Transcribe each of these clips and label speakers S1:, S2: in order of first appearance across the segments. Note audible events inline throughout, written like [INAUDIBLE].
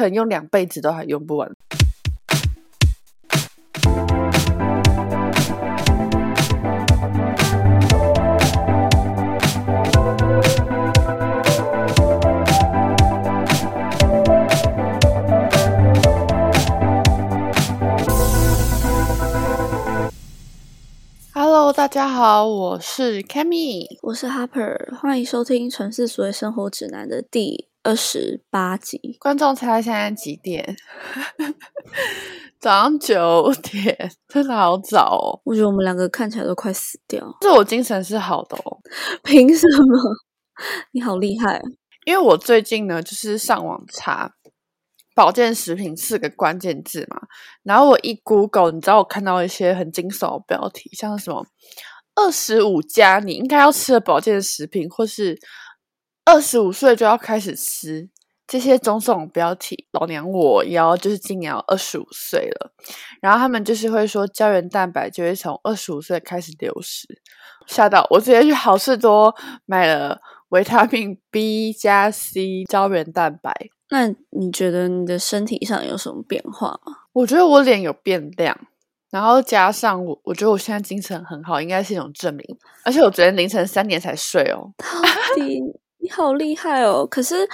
S1: 可能用两辈子都还用不完。Hello，大家好，我是 Cammy，
S2: 我是 Harper，欢迎收听《城市所谓生活指南》的第二十八集。
S1: 观众猜现在几点？[LAUGHS] 早上九点，真的好早哦。
S2: 我觉得我们两个看起来都快死掉。
S1: 这我精神是好的哦。
S2: 凭什么？你好厉害！
S1: 因为我最近呢，就是上网查保健食品四个关键字嘛，然后我一 Google，你知道我看到一些很惊悚的标题，像什么二十五加你应该要吃的保健食品，或是二十五岁就要开始吃。这些种种标题，老娘我要就是今年二十五岁了，然后他们就是会说胶原蛋白就会从二十五岁开始流失，吓到我直接去好事多买了维他命 B 加 C 胶原蛋白。
S2: 那你觉得你的身体上有什么变化吗？
S1: 我觉得我脸有变亮，然后加上我，我觉得我现在精神很好，应该是一种证明。而且我昨天凌晨三点才睡哦，[GASPS]
S2: 到底你好厉害哦！可是。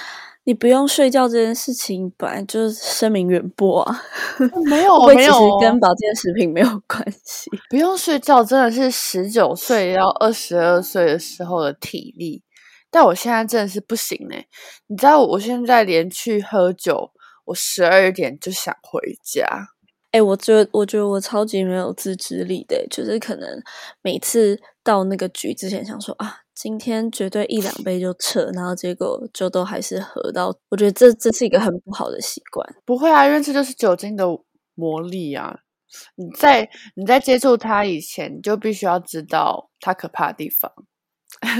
S2: 你不用睡觉这件事情本来就是声名远播啊，
S1: 没 [LAUGHS] 有没有，
S2: 跟保健食品没有关系。
S1: 不用睡觉真的是十九岁到二十二岁的时候的体力，但我现在真的是不行哎！你知道我现在连去喝酒，我十二点就想回家。
S2: 哎，我觉得我觉得我超级没有自制力的，就是可能每次到那个局之前想说啊。今天绝对一两杯就撤，然后结果就都还是喝到。我觉得这这是一个很不好的习惯。
S1: 不会啊，因为这就是酒精的魔力啊！你在你在接触它以前，你就必须要知道它可怕的地方。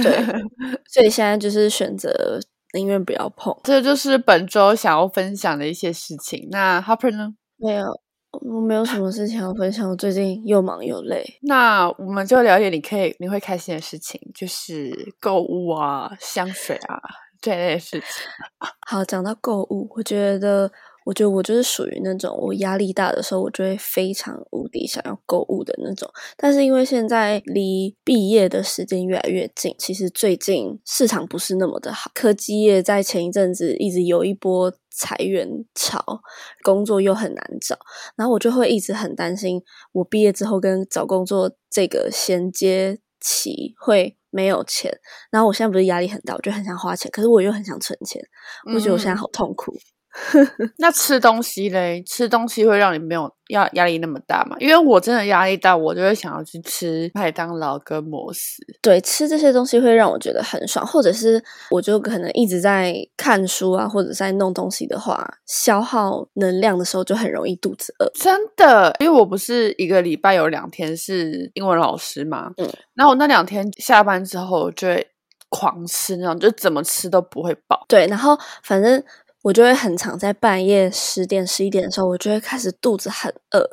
S2: 对，[LAUGHS] 所以现在就是选择宁愿不要碰。
S1: 这就是本周想要分享的一些事情。那 Harper 呢？
S2: 没有。我没有什么事情要分享，我最近又忙又累。
S1: 那我们就聊点你可以你会开心的事情，就是购物啊、香水啊这类的事情。[LAUGHS]
S2: 好，讲到购物，我觉得。我觉得我就是属于那种我压力大的时候，我就会非常无敌想要购物的那种。但是因为现在离毕业的时间越来越近，其实最近市场不是那么的好。科技业在前一阵子一直有一波裁员潮，工作又很难找，然后我就会一直很担心，我毕业之后跟找工作这个衔接期会没有钱。然后我现在不是压力很大，我就很想花钱，可是我又很想存钱，我觉得我现在好痛苦。[LAUGHS]
S1: 那吃东西嘞？吃东西会让你没有压压力那么大吗？因为我真的压力大，我就会想要去吃麦当劳跟摩斯。
S2: 对，吃这些东西会让我觉得很爽，或者是我就可能一直在看书啊，或者在弄东西的话，消耗能量的时候就很容易肚子饿。
S1: 真的，因为我不是一个礼拜有两天是英文老师嘛，嗯，然后我那两天下班之后就会狂吃那种，就怎么吃都不会饱。
S2: 对，然后反正。我就会很常在半夜十点十一点的时候，我就会开始肚子很饿。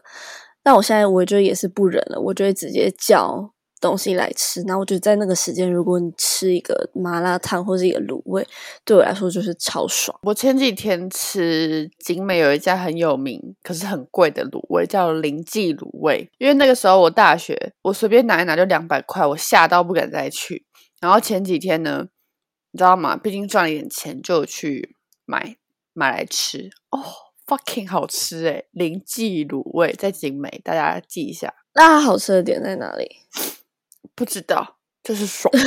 S2: 那我现在我就也是不忍了，我就会直接叫东西来吃。那我觉得在那个时间，如果你吃一个麻辣烫或者一个卤味，对我来说就是超爽。
S1: 我前几天吃景美有一家很有名可是很贵的卤味，叫林记卤味。因为那个时候我大学，我随便拿一拿就两百块，我吓到不敢再去。然后前几天呢，你知道吗？毕竟赚了一点钱，就去买。买来吃哦，fucking 好吃诶林记卤味在景美，大家记一下。
S2: 那它好吃的点在哪里？[LAUGHS]
S1: 不知道，就是爽。[LAUGHS]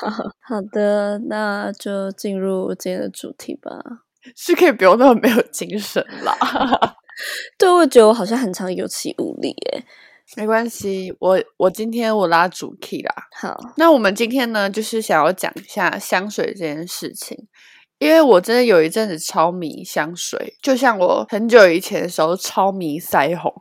S1: [LAUGHS]
S2: 好的，那就进入今天的主题吧。
S1: 是可以不用那么没有精神啦。
S2: 对，我觉得我好像很常有气无力诶。
S1: 没关系，我我今天我拉主 key 啦。
S2: 好，
S1: 那我们今天呢，就是想要讲一下香水这件事情。因为我真的有一阵子超迷香水，就像我很久以前的时候超迷腮红，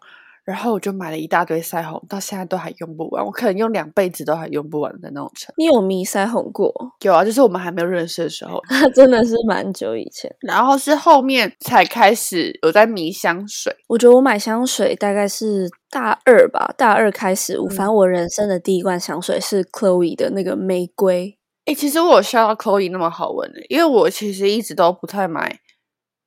S1: 然后我就买了一大堆腮红，到现在都还用不完，我可能用两辈子都还用不完的那种程度
S2: 你有迷腮红过？
S1: 有啊，就是我们还没有认识的时候，[LAUGHS]
S2: 真的是蛮久以前。
S1: 然后是后面才开始有在迷香水。
S2: 我觉得我买香水大概是大二吧，大二开始，反正我人生的第一罐香水是 Chloe 的那个玫瑰。
S1: 哎，其实我笑到 Chloe 那么好闻的，因为我其实一直都不太买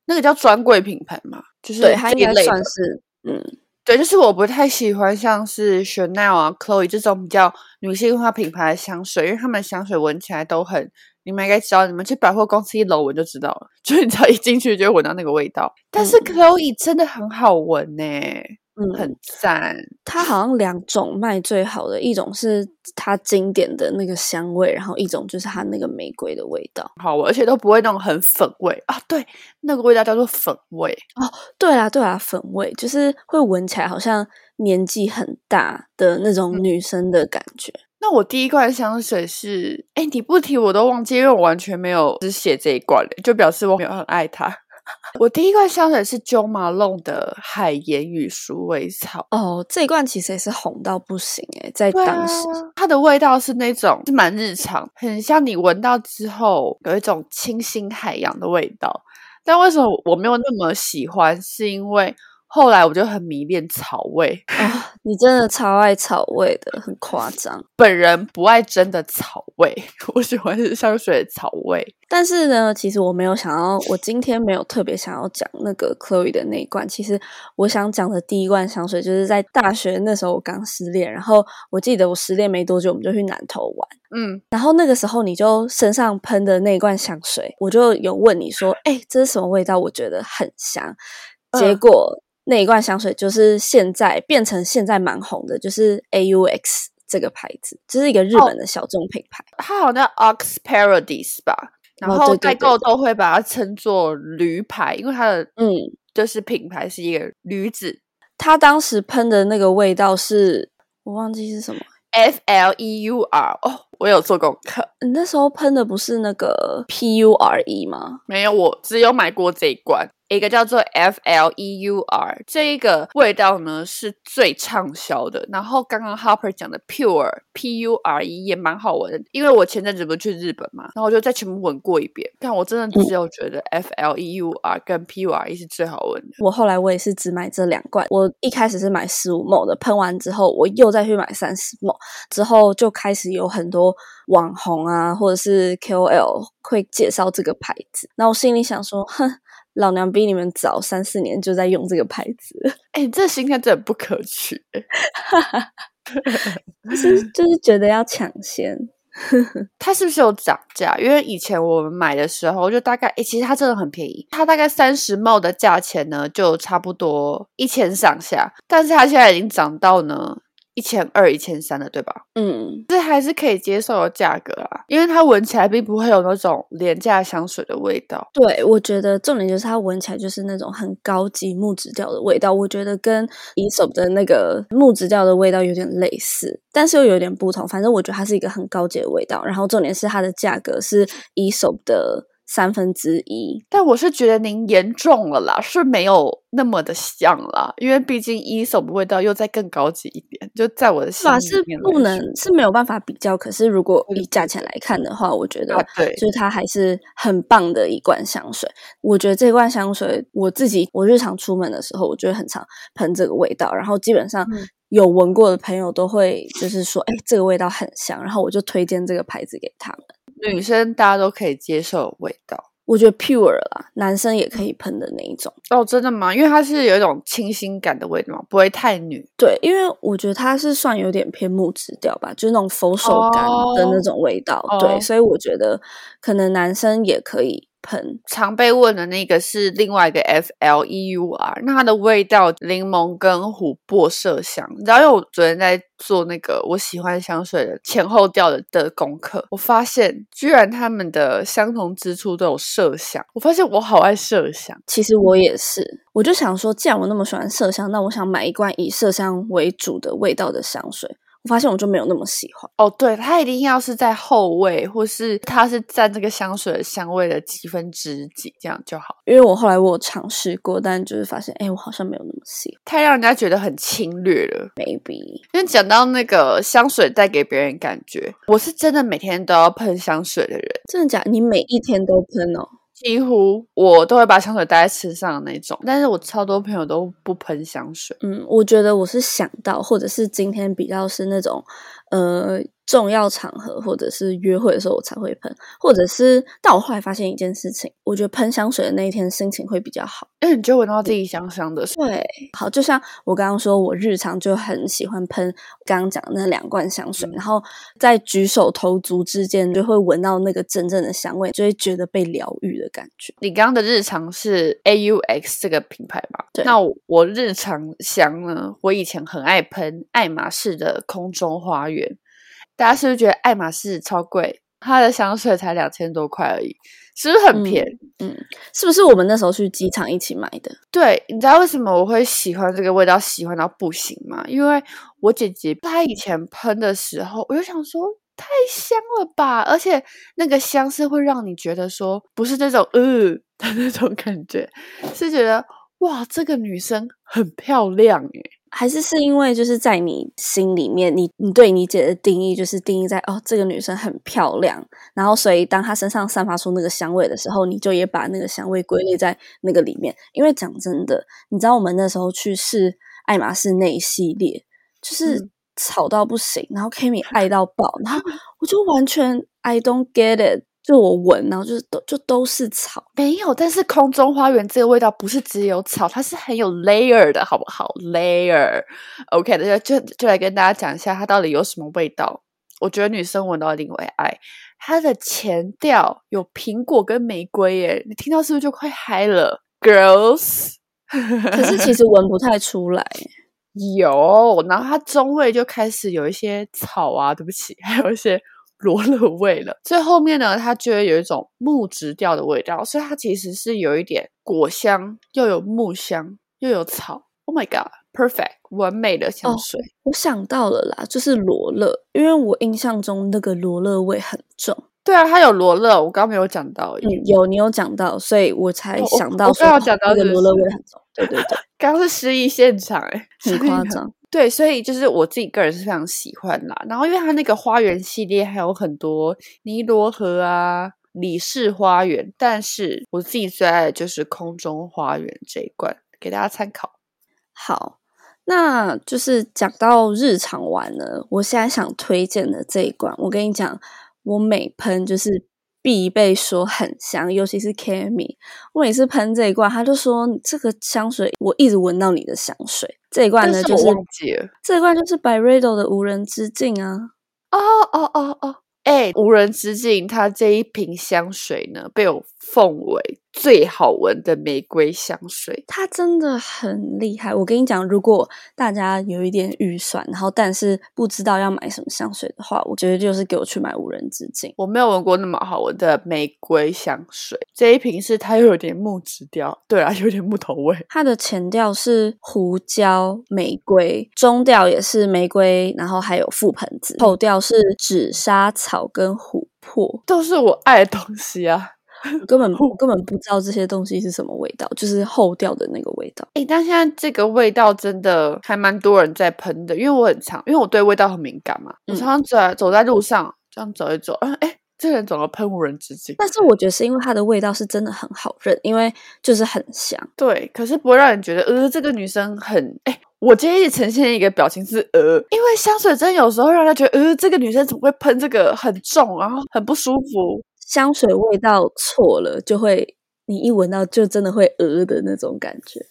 S1: 那个叫专柜品牌嘛，就是
S2: 对，它应该算是嗯，
S1: 对，就是我不太喜欢像是 Chanel 啊、Chloe 这种比较女性化品牌的香水，因为他们香水闻起来都很，你们应该知道，你们去百货公司一楼闻就知道了，[LAUGHS] 就是你只要一进去就会闻到那个味道。但是
S2: 嗯。
S1: Chloe 真的很好闻呢、
S2: 嗯
S1: 很赞。
S2: 它好像两种卖最好的，一种是它经典的那个香味，然后一种就是它那个玫瑰的味道。
S1: 好闻，而且都不会那种很粉味啊。对，那个味道叫做粉味。
S2: 哦对啦，对啦，粉味就是会闻起来好像年纪很大的那种
S1: 嗯
S2: 女生的感觉。
S1: 那我第一罐香水是，哎，你不提我都忘记，因为我完全没有只写这一罐嘞，就表示我没有很爱它。[LAUGHS] 我第一罐香水是 Jo Malone 的海盐与鼠尾草，
S2: 哦，这一罐其实也是红到不行诶，在
S1: 对
S2: 当时。
S1: 啊，它的味道是那种是蛮日常，很像你闻到之后有一种清新海洋的味道。但为什么我没有那么喜欢？是因为后来我就很迷恋草味，
S2: 啊、你真的超爱草味的，很夸张。
S1: 本人不爱真的草味，[LAUGHS] 我喜欢是香水的草味。
S2: 但是呢，其实我没有想要，我今天没有特别想要讲那个 Chloe 的那一罐。其实我想讲的第一罐香水，就是在大学那时候我刚失恋，然后我记得我失恋没多久，我们就去南投玩。
S1: 嗯，
S2: 然后那个时候你就身上喷的那一罐香水，我就有问你说：“哎、这是什么味道？”我觉得很香。结
S1: 嗯
S2: 果那一罐香水就是现在变成现在蛮红的，就是 AUX 这个牌子，这是一个日
S1: 哦
S2: 本的小众品牌。
S1: 它好像叫 Ox Paradise 吧，然
S2: 哦
S1: 后代购都会把它称作驴牌，因为它的
S2: 嗯，
S1: 就是品牌是一个驴子
S2: 它当时喷的那个味道是我忘记是什么。
S1: ，F L E U R。哦，我有做功课，
S2: 你那时候喷的不是那个 P U R E 吗？
S1: 没有，我只有买过这一罐，一个叫做 F L E U R，这一个味道呢是最畅销的。然后刚刚 Harper 讲的 Pure P U R E 也蛮好闻。的，因为我前阵子不是去日本嘛，然后我就再全部闻过一遍，但我真的只有觉得 F L E U R 跟 P U R E 是最好闻的。
S2: 我后来我也是只买这两罐，我一开始是买十五 ml 的，喷完之后我又再去买三十 ml，之后就开始有很多网红啊或者是 KOL 会介绍这个牌子，那我心里想说，哼，老娘比你们早三四年就在用这个牌子了，[LAUGHS]
S1: 哎、这心态真的不可取、欸。[LAUGHS]
S2: 就是就是觉得要抢先。[LAUGHS]
S1: 它是不是有涨价？因为以前我们买的时候就大概，诶，其实它真的很便宜，它大概三十 ml 的价钱呢，就差不多一千上下，但是它现在已经涨到呢一千二、一千三的，对吧？
S2: 嗯，
S1: 这还是可以接受的价格啊，因为它闻起来并不会有那种廉价香水的味道。
S2: 对，我觉得重点就是它闻起来就是那种很高级木质调的味道，我觉得跟 Aesop 的那个木质调的味道有点类似，但是又有点不同。反正我觉得它是一个很高级的味道，然后重点是它的价格是 Aesop 的三分之一。
S1: 但我是觉得您严重了啦，是没有那么的像啦，因为毕竟一手的味道又再更高级一点，就在我的心里面来说
S2: 不能是没有办法比较，可是如果以价钱来看的话，我觉得
S1: 啊，对，
S2: 就是它还是很棒的一罐香水。我觉得这罐香水，我自己我日常出门的时候，我就会很常喷这个味道，然后基本上
S1: 嗯
S2: 有闻过的朋友都会就是说，哎、这个味道很香，然后我就推荐这个牌子给他们。
S1: 女生大家都可以接受的味道。
S2: 我觉得 Pure 啦，男生也可以喷的那一种。
S1: 哦，真的吗？因为它是有一种清新感的味道，不会太女。
S2: 对，因为我觉得它是算有点偏木质调吧，就是那种佛手柑的那种味道。
S1: 哦
S2: 对，所以我觉得可能男生也可以喷。
S1: 常被问的那个是另外一个 F L E U R，那它的味道柠檬跟琥珀麝香。然后，我昨天在做那个我喜欢香水的前后调的的功课，我发现居然他们的相同之处都有麝香。我发现我好爱麝香。
S2: 其实我也是，我就想说，既然我那么喜欢麝香，那我想买一罐以麝香为主的味道的香水。我发现我就没有那么喜欢。
S1: 哦，对，它一定要是在后味，或是它是占这个香水的香味的几分之几，这样就好。
S2: 因为我后来我有尝试过，但就是发现，哎，我好像没有那么喜欢。
S1: 太让人家觉得很侵略了。
S2: Maybe
S1: 因为讲到那个香水带给别人感觉，我是真的每天都要喷香水的人，
S2: 真的假的？你每一天都喷哦？
S1: 几乎我都会把香水带在身上的那种。但是我超多朋友都不喷香水，
S2: 嗯，我觉得我是想到，或者是今天比较是那种呃重要场合或者是约会的时候我才会喷，或者是，但我后来发现一件事情，我觉得喷香水的那一天心情会比较好，
S1: 因为你就闻到自己香香的。
S2: 对，好，就像我刚刚说，我日常就很喜欢喷刚刚讲的那两罐香水，然后在举手投足之间就会闻到那个真正的香味，就会觉得被疗愈的感觉。
S1: 你刚刚的日常是 AUX 这个品牌吧？
S2: 对
S1: 那我我日常香呢？我以前很爱喷爱马仕的空中花园，大家是不是觉得爱马仕超贵？它的香水才两千多块而已，是不是很便宜？
S2: 嗯，是不是我们那时候去机场一起买的？
S1: 对，你知道为什么我会喜欢这个味道，喜欢到不行吗？因为我姐姐她以前喷的时候，我就想说太香了吧，而且那个香是会让你觉得说不是那种呃的那种感觉，是觉得哇，这个女生很漂亮诶。
S2: 还是是因为就是在你心里面，你你对你姐的定义就是定义在哦，这个女生很漂亮，然后所以当她身上散发出那个香味的时候，你就也把那个香味归类在那个里面。因为讲真的，你知道我们那时候去试爱马仕那一系列，就是
S1: 嗯
S2: 吵到不行，然后 Kimi 爱到爆，然后我就完全 I don't get it，就我闻，然后就是都就都是草。
S1: 没有，但是空中花园这个味道不是只有草，它是很有 layer 的，好不好？layer，OK 那，就就就来跟大家讲一下它到底有什么味道。我觉得女生闻到一定会爱。它的前调有苹果跟玫瑰，耶，你听到是不是就快嗨了，girls？
S2: 可是其实闻不太出来。
S1: 有，然后它中味就开始有一些草啊，对不起，还有一些罗勒味了。最后面呢，它就会有一种木质调的味道，所以它其实是有一点果香，又有木香，又有草。Oh my god，perfect，完美的香
S2: 哦
S1: 水。
S2: 我想到了啦，就是罗勒，因为我印象中那个罗勒味很重。
S1: 对啊，它有罗勒，我刚刚没有讲到。
S2: 嗯，有你有讲到，所以我才想到说
S1: 我刚有讲到
S2: 那个罗勒
S1: 是
S2: 味很重。对对对，[LAUGHS]
S1: 刚刚是失忆现场、欸，
S2: 很夸张。
S1: 对，所以就是我自己个人是非常喜欢啦。然后因为它那个花园系列还有很多尼罗河啊、李氏花园，但是我自己最爱的就是空中花园这一罐，给大家参考。
S2: 好，那就是讲到日常玩呢，我现在想推荐的这一罐，我跟你讲，我每喷就是必被说很香，尤其是 Cammy，我每次喷这一罐，他就说这个香水我一直闻到你的香水。这一罐呢，就是
S1: 忘记了。
S2: 这一罐就是 Byredo 的无人之境啊。
S1: 哦哦哦哦，哎，无人之境，它这一瓶香水呢，被我奉为最好闻的玫瑰香水。
S2: 它真的很厉害。我跟你讲，如果大家有一点预算，然后但是不知道要买什么香水的话，我觉得就是给我去买无人之境。
S1: 我没有闻过那么好闻的玫瑰香水，这一瓶是它又有点木质调，对啊，[LAUGHS] 有点木头味。
S2: 它的前调是胡椒、玫瑰，中调也是玫瑰，然后还有覆盆子，后调是紫砂草跟琥珀。
S1: 都是我爱的东西啊！
S2: 我根本我根本不知道这些东西是什么味道，就是后调的那个味道。
S1: 诶，但现在这个味道真的还蛮多人在喷的，因为我很常，因为我对味道很敏感嘛，我
S2: 嗯
S1: 常常走在走在路上，这样走一走，啊，诶，这个人怎么喷无人之境？
S2: 但是我觉得是因为它的味道是真的很好认，因为就是很香。
S1: 对，可是不会让人觉得，呃，这个女生很，哎，我今天一直呈现一个表情是，呃，因为香水真的有时候让人觉得，呃，这个女生怎么会喷这个很重，然后很不舒服。
S2: 香水味道错了，就会你一闻到就真的会呃的那种感觉。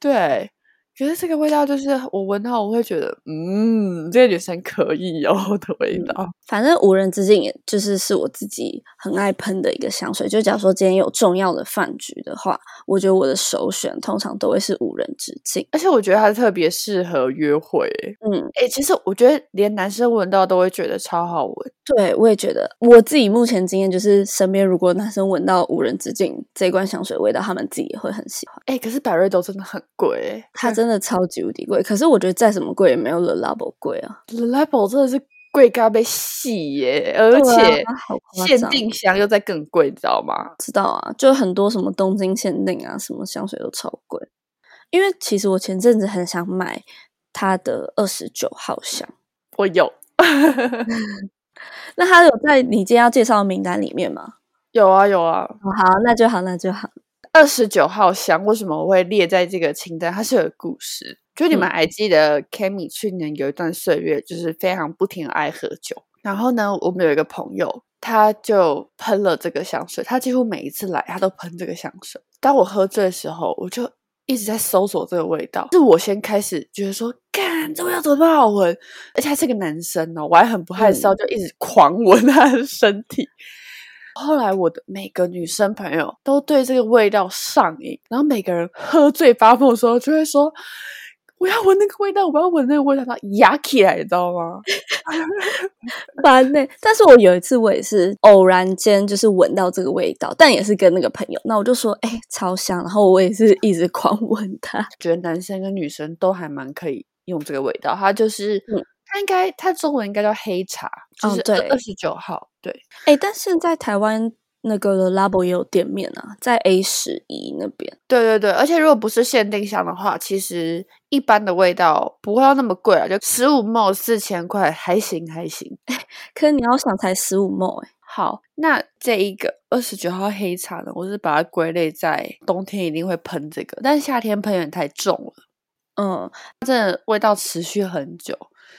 S1: 对，可是这个味道就是我闻到我会觉得，嗯，这个女生可以哦 [LAUGHS] 的味
S2: 嗯
S1: 道。
S2: 反正无人之境，也就是是我自己很爱喷的一个香水。就假如说今天有重要的饭局的话，我觉得我的首选通常都会是无人之境。
S1: 而且我觉得它特别适合约会欸。
S2: 嗯，
S1: 哎、其实我觉得连男生闻到都会觉得超好闻。
S2: 对，我也觉得我自己目前经验就是，身边如果男生闻到无人之境这一罐香水味道，他们自己也会很喜欢。
S1: 哎、可是百瑞都真的很贵欸。
S2: 它真的超级无敌贵，可是我觉得再怎么贵也没有 Le Labo 贵啊。
S1: ，The Label 真的是贵咖被细耶，而且限定香又再更贵，你知道吗？
S2: 知道啊，就很多什么东京限定啊，什么香水都超贵。因为其实我前阵子很想买它的二十九号香，
S1: 我有，[LAUGHS]
S2: 那它有在你今天要介绍的名单里面吗？
S1: 有啊有啊。
S2: 哦，好，那就好，那就好。
S1: 二十九号香为什么我会列在这个清单？它是有故事，就你们
S2: 嗯
S1: 还记得 Cammy 去年有一段岁月就是非常不停地爱喝酒，然后呢，我们有一个朋友，他就喷了这个香水，他几乎每一次来，他都喷这个香水。当我喝醉的时候，我就一直在搜索这个味道，是我先开始觉得说，干，这味道怎么那么好闻？而且他是个男生哦，我还很不害臊，就一直狂闻他的身体。后来我的每个女生朋友都对这个味道上瘾，然后每个人喝醉发疯的时候就会说：“我要闻那个味道，我要闻那个味道。”他压起来，你知道吗？
S2: 烦呢。但是我有一次我也是偶然间就是闻到这个味道，但也是跟那个朋友，那我就说：“哎，超香！”然后我也是一直狂闻它。[LAUGHS]
S1: 觉得男生跟女生都还蛮可以用这个味道，它就是，它应该它中文应该叫黑茶，就是二十九号。对，
S2: 哎，但现在台湾那个 Labo 也有店面啊，在 A 十一那边。
S1: 对对对，而且如果不是限定箱的话，其实一般的味道不会要那么贵啊，就十五毛四千块，还行还行。[LAUGHS]
S2: 可是你要想才十五毛哎。
S1: 好，那这一个二十九号黑茶呢，我是把它归类在冬天一定会喷这个，但夏天喷有点太重了。嗯，这味道持续很久，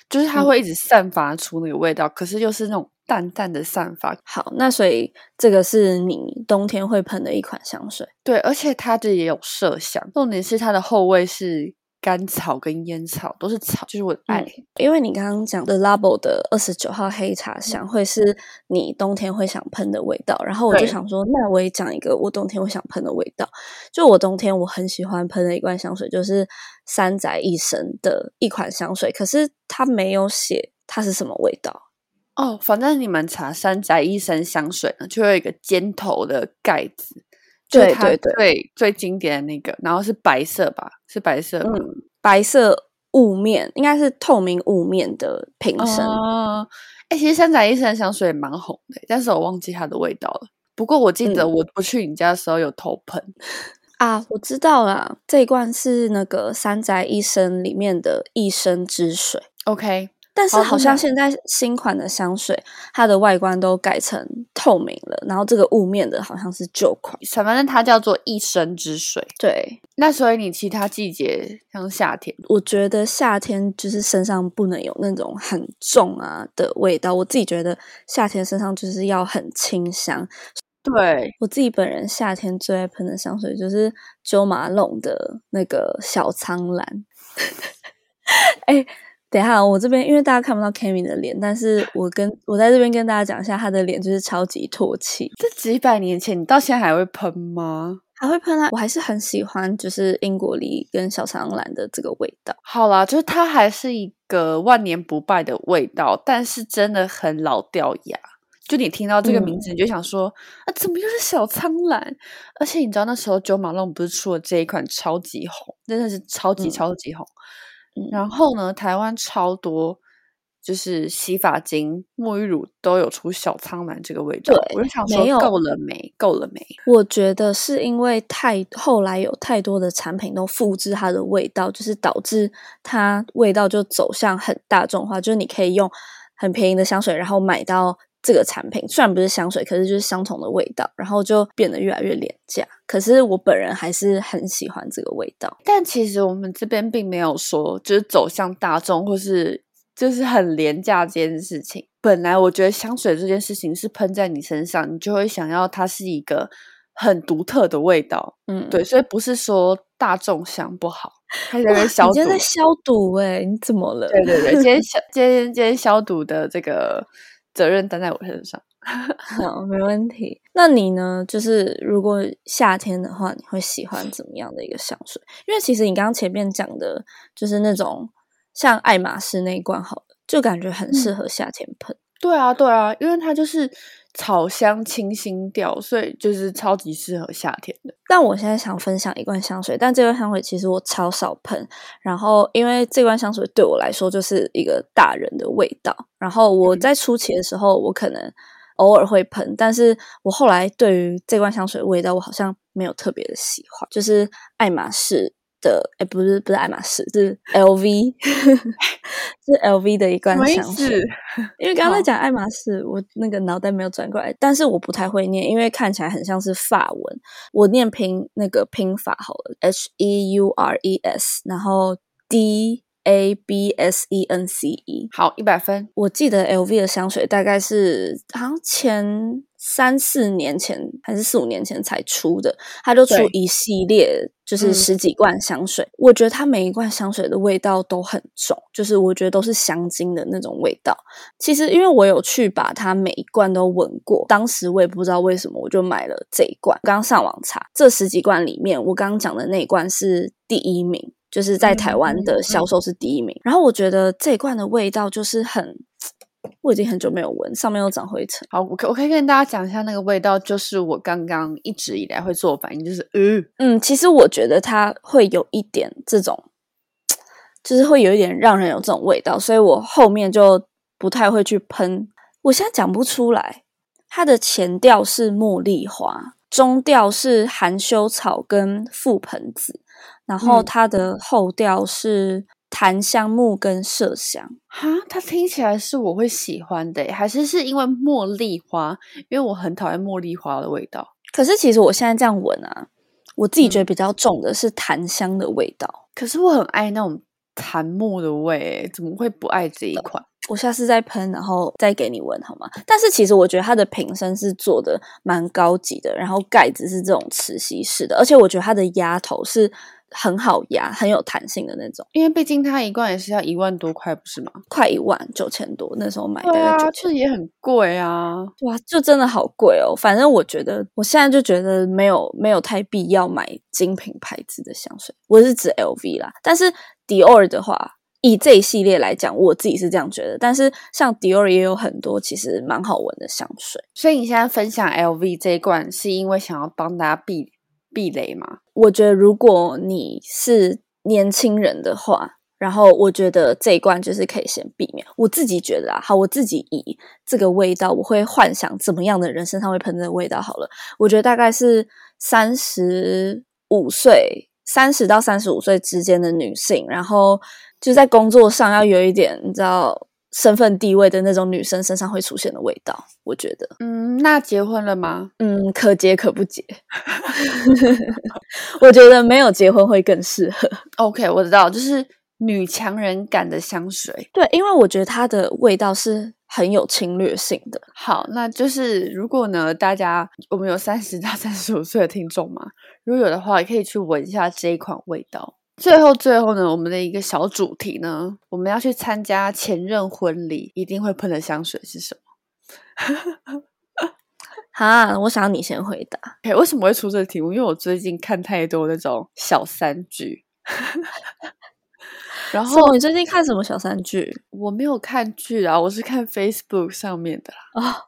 S1: 就是它会一直散发出那个味道，可是又是那种。淡淡的散发，
S2: 好，那所以这个是你冬天会喷的一款香水，
S1: 对，而且它这也有麝香，重点是它的后味是甘草跟烟草，都是草，就是我的爱。
S2: 因为你刚刚讲的 Labo 的二十九号黑茶香会是你冬天会想喷的味道，然后我就想说，那我也讲一个我冬天会想喷的味道，就我冬天我很喜欢喷的一罐香水，就是三宅一生的一款香水，可是它没有写它是什么味道。
S1: 哦，反正你们查山宅一生香水呢，就有一个尖头的盖子，
S2: 对对对，
S1: 最最经典的那个，然后是白色吧，是白色，嗯，
S2: 白色雾面，应该是透明雾面的瓶身。
S1: 哦，哎，其实山宅一生香水蛮红的，但是我忘记它的味道了。不过我记得我不去你家的时候有偷喷 [LAUGHS]
S2: 啊，我知道啦，这一罐是那个山宅一生里面的一生之水。
S1: OK。
S2: 但是好像现在新款的香水，它的外观都改成透明了，然后这个雾面的好像是旧款，
S1: 反正它叫做一生之水。
S2: 对，
S1: 那所以你其他季节像夏天，
S2: 我觉得夏天就是身上不能有那种很重啊的味道。我自己觉得夏天身上就是要很清香。
S1: 对
S2: 我自己本人夏天最爱喷的香水就是九马龙的那个小苍兰。[LAUGHS] 哎。等一下，我这边因为大家看不到 Kami 的脸，但是我跟我在这边跟大家讲一下，他的脸就是超级唾弃。
S1: 这几百年前，你到现在还会喷吗？
S2: 还会喷啊！我还是很喜欢，就是英国梨跟小苍兰的这个味道。
S1: 好啦，就是它还是一个万年不败的味道，但是真的很老掉牙。就你听到这个名字，你就想说啊，怎么又是小苍兰？而且你知道那时候九马龙不是出了这一款超级红，真的是超级超级红。然后呢，台湾超多，就是洗发精、沐浴乳都有出小苍兰这个味道。
S2: 对，
S1: 我就想说，够了没？够了没？
S2: 我觉得是因为太后来有太多的产品都复制它的味道，就是导致它味道就走向很大众化，就是你可以用很便宜的香水，然后买到。这个产品虽然不是香水，可是就是相同的味道，然后就变得越来越廉价。可是我本人还是很喜欢这个味道。
S1: 但其实我们这边并没有说就是走向大众或是就是很廉价这件事情。本来我觉得香水这件事情是喷在你身上，你就会想要它是一个很独特的味道。嗯，对，所以不是说大众香不好。
S2: 你今天在消毒 [LAUGHS] 哎？你怎么了？
S1: 对对对，今天消今天今天消毒的这个。责任担在我身上，[LAUGHS]
S2: 好，没问题。那你呢？就是如果夏天的话，你会喜欢怎么样的一个香水？因为其实你刚刚前面讲的，就是那种像爱马仕那一罐，好了，就感觉很适合夏天喷。
S1: 对啊，对啊，因为它就是草香清新调，所以就是超级适合夏天的。
S2: 但我现在想分享一罐香水，但这罐香水其实我超少喷。然后，因为这罐香水对我来说就是一个大人的味道。然后我在初期的时候，我可能偶尔会喷，但是我后来对于这罐香水的味道，我好像没有特别的喜欢，就是爱马仕。的哎，不是不是爱马仕，是 LV，[LAUGHS] 是 LV 的一罐香水。因为刚刚在讲爱马仕，我那个脑袋没有转过来，但是我不太会念，因为看起来很像是法文。我念拼那个拼法好了，H E U R E S，然后 D A B S E N C E。
S1: 好，一百分。
S2: 我记得 L V 的香水大概是好像前三四年前还是四五年前才出的，它就出一系列，就是
S1: 嗯
S2: 十几罐香水。我觉得它每一罐香水的味道都很重，就是我觉得都是香精的那种味道。其实因为我有去把它每一罐都闻过，当时我也不知道为什么，我就买了这一罐。刚上网查，这十几罐里面，我刚刚讲的那一罐是第一名，就是在台湾的销售是第一名。然后我觉得这一罐的味道就是很，我已经很久没有闻，上面又长灰尘。
S1: 好，我可我可以跟大家讲一下那个味道，就是我刚刚一直以来会做的反应，就是呃，
S2: 嗯，其实我觉得它会有一点这种，就是会有一点让人有这种味道，所以我后面就不太会去喷。我现在讲不出来，它的前调是茉莉花，中调是含羞草跟覆盆子，然后
S1: 嗯
S2: 它的后调是檀香木跟麝香。
S1: 哈，它听起来是我会喜欢的耶，还是是因为茉莉花？因为我很讨厌茉莉花的味道。
S2: 可是其实我现在这样闻啊，我自己觉得
S1: 嗯
S2: 比较重的是檀香的味道。
S1: 可是我很爱那种檀木的味，怎么会不爱这一款？
S2: 我下次再喷，然后再给你闻好吗？但是其实我觉得它的瓶身是做的蛮高级的，然后盖子是这种磁吸式的，而且我觉得它的压头是很好压、很有弹性的那种，
S1: 因为毕竟它一罐也是要一万多块，不是吗？
S2: 快一万九千多，那时候买大
S1: 对啊，
S2: 概九千。
S1: 这也很贵啊。
S2: 哇，就真的好贵哦！反正我觉得，我现在就觉得没有没有太必要买精品牌子的香水，我是指 LV 啦。但是 Dior 的话，以这一系列来讲，我自己是这样觉得。但是像 Dior 也有很多其实蛮好闻的香水。
S1: 所以你现在分享 LV 这一罐，是因为想要帮大家避避雷吗？
S2: 我觉得如果你是年轻人的话，然后我觉得这一关就是可以先避免。我自己觉得啊，好，我自己以这个味道，我会幻想怎么样的人身上会喷这个味道。好了，我觉得大概是三十五岁，三十到三十五岁之间的女性，然后就在工作上要有一点你知道身份地位的那种女生身上会出现的味道。我觉得，
S1: 嗯，那结婚了吗？
S2: 嗯，可结可不结。[LAUGHS] 我觉得没有结婚会更适合。
S1: OK，我知道，就是女强人感的香水。
S2: 对，因为我觉得它的味道是很有侵略性的。
S1: 好，那就是如果呢，大家我们有三十到三十五岁的听众嘛，如果有的话，也可以去闻一下这一款味道。最后，最后呢，我们的一个小主题呢，我们要去参加前任婚礼，一定会喷的香水是什么 [LAUGHS]
S2: 哈，我想你先回答。
S1: ？OK，为什么会出这个题目？因为我最近看太多那种小三剧，[LAUGHS] 然后
S2: 哦，你最近看什么小三剧
S1: 我没有看剧啊，我是看 Facebook 上面的啦。
S2: 啊、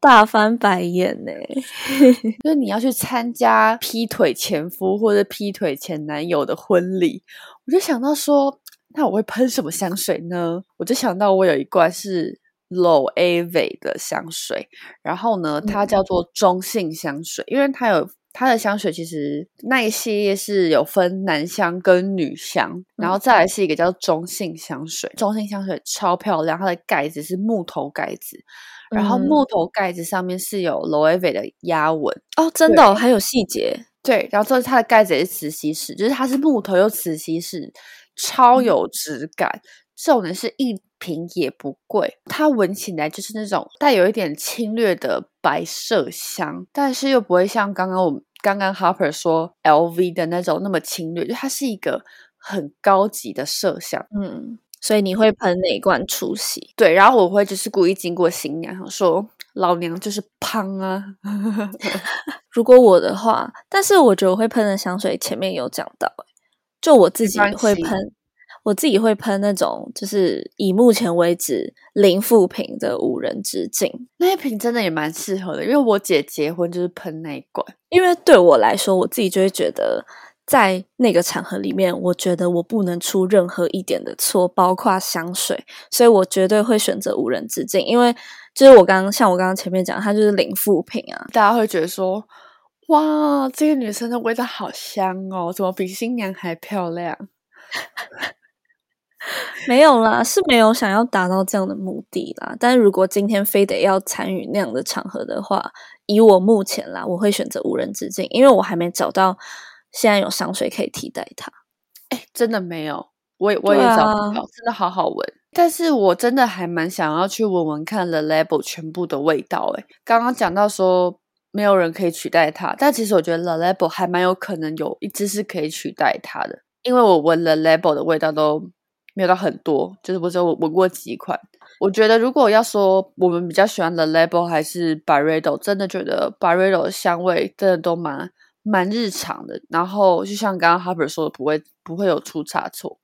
S2: 大翻白眼呢、[LAUGHS]
S1: 就是你要去参加劈腿前夫或者劈腿前男友的婚礼，我就想到说，那我会喷什么香水呢？我就想到我有一罐是 Low A V 的香水，然后呢，它
S2: 嗯
S1: 叫做中性香水，因为它有它的香水其实那一系列是有分男香跟女香，然后再来是一个叫中性香水，中性香水超漂亮，它的盖子是木头盖子。然后
S2: 嗯
S1: 木头盖子上面是有 Loewe 的压纹，
S2: 哦，真的、哦、还有细节。
S1: 对，然后之后它的盖子也是磁吸式，就是它是木头又磁吸式，超
S2: 嗯
S1: 有质感。重点是一瓶也不贵，它闻起来就是那种带有一点侵略的白麝香，但是又不会像刚刚我们刚刚 Harper 说 LV 的那种那么侵略，就它是一个很高级的麝香。
S2: 嗯，所以你会喷哪一罐出席？
S1: 对，然后我会就是故意经过新娘，想说老娘就是胖啊。[LAUGHS]
S2: 如果我的话，但是我觉得我会喷的香水前面有讲到、欸，就我自己会喷，我自己会喷那种就是以目前为止零负评的五人之境，
S1: 那一瓶真的也蛮适合的，因为我姐结婚就是喷那一罐。
S2: 因为对我来说，我自己就会觉得。在那个场合里面，我觉得我不能出任何一点的错，包括香水，所以我绝对会选择无人之境，因为就是我刚刚像我刚刚前面讲，它就是零负评啊，
S1: 大家会觉得说，哇，这个女生的味道好香哦，怎么比新娘还漂亮？[LAUGHS]
S2: 没有啦，是没有想要达到这样的目的啦。但是如果今天非得要参与那样的场合的话，以我目前啦，我会选择无人之境，因为我还没找到现在有香水可以替代它。
S1: 哎，真的没有，我也我也找不到，真的好好闻。但是我真的还蛮想要去闻闻看 The Label 全部的味道。哎，刚刚讲到说没有人可以取代它，但其实我觉得 The Label 还蛮有可能有一支是可以取代它的，因为我闻 The Label 的味道都没有到很多，就是我只有闻过几款。我觉得如果要说我们比较喜欢 The Label 还是 Barredo，真的觉得 Barredo 的香味真的都蛮蛮日常的。然后就像刚刚 Harper 说的，不会不会有出差错。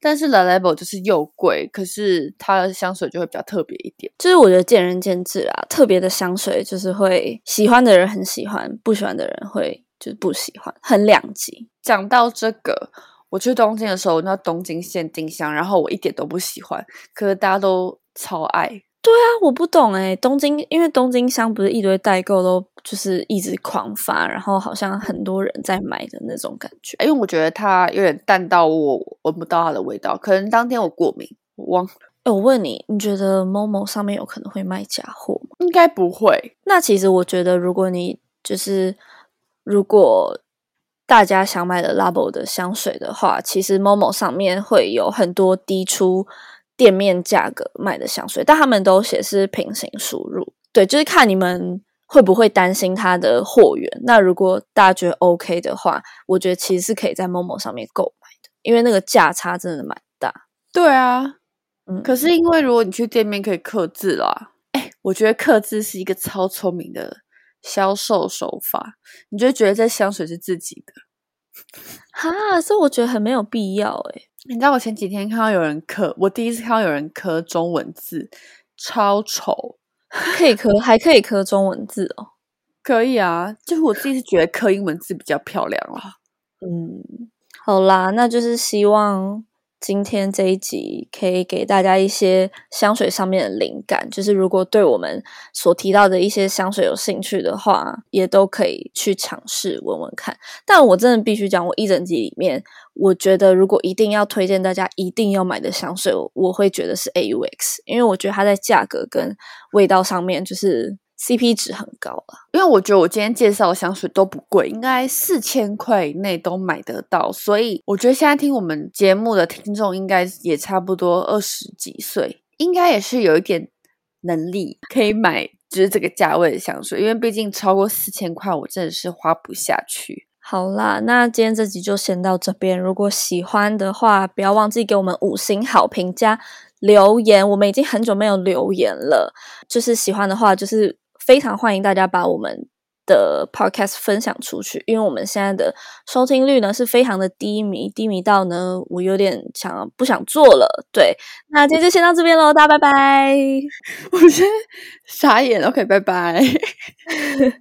S1: 但是 La Label 就是又贵，可是它的香水就会比较特别一点。
S2: 就是我觉得见仁见智啊，特别的香水就是会喜欢的人很喜欢，不喜欢的人会就是不喜欢，很两极。
S1: 讲到这个，我去东京的时候，那东京限定香，然后我一点都不喜欢，可是大家都超爱。
S2: 啊，我不懂诶，东京因为东京香不是一堆代购都就是一直狂发，然后好像很多人在买的那种感觉。
S1: 因为我觉得它有点淡到我闻不到它的味道，可能当天我过敏，我忘了，
S2: 诶我问你，你觉得 Momo 上面有可能会卖假货吗？
S1: 应该不会。
S2: 那其实我觉得，如果你就是如果大家想买的 Labo 的香水的话，其实 Momo 上面会有很多低出店面价格卖的香水，但他们都写是平行输入。对，就是看你们会不会担心它的货源。那如果大家觉得 OK 的话，我觉得其实是可以在 Momo 上面购买的，因为那个价差真的蛮大。
S1: 对啊，
S2: 嗯，
S1: 可是因为如果你去店面可以刻字啦，哎，我觉得刻字是一个超聪明的销售手法，你就会觉得这香水是自己的。
S2: 哈，所以我觉得很没有必要欸诶、
S1: 你知道我前几天看到有人刻，我第一次看到有人刻中文字，超丑。
S2: 可以刻，还可以刻中文字哦。
S1: 可以啊，就是我自己是觉得刻英文字比较漂亮啦。
S2: 嗯，好啦，那就是希望今天这一集可以给大家一些香水上面的灵感。就是如果对我们所提到的一些香水有兴趣的话，也都可以去尝试闻闻看。但我真的必须讲，我一整集里面，我觉得如果一定要推荐大家一定要买的香水，我会觉得是 AUX，因为我觉得它在价格跟味道上面就是 CP 值很高啊。
S1: 因为我觉得我今天介绍的香水都不贵，应该四千块以内都买得到，所以我觉得现在听我们节目的听众应该也差不多二十几岁，应该也是有一点能力可以买就是这个价位的香水，因为毕竟超过四千块，我真的是花不下去。
S2: 好啦，那今天这集就先到这边。如果喜欢的话，不要忘记给我们五星好评加留言。我们已经很久没有留言了，就是喜欢的话，就是非常欢迎大家把我们的 podcast 分享出去，因为我们现在的收听率呢是非常的低迷，低迷到呢我有点想不想做了。对，那今天就先到这边喽，大家拜拜。[LAUGHS]
S1: 我先傻眼，OK，拜拜。[LAUGHS]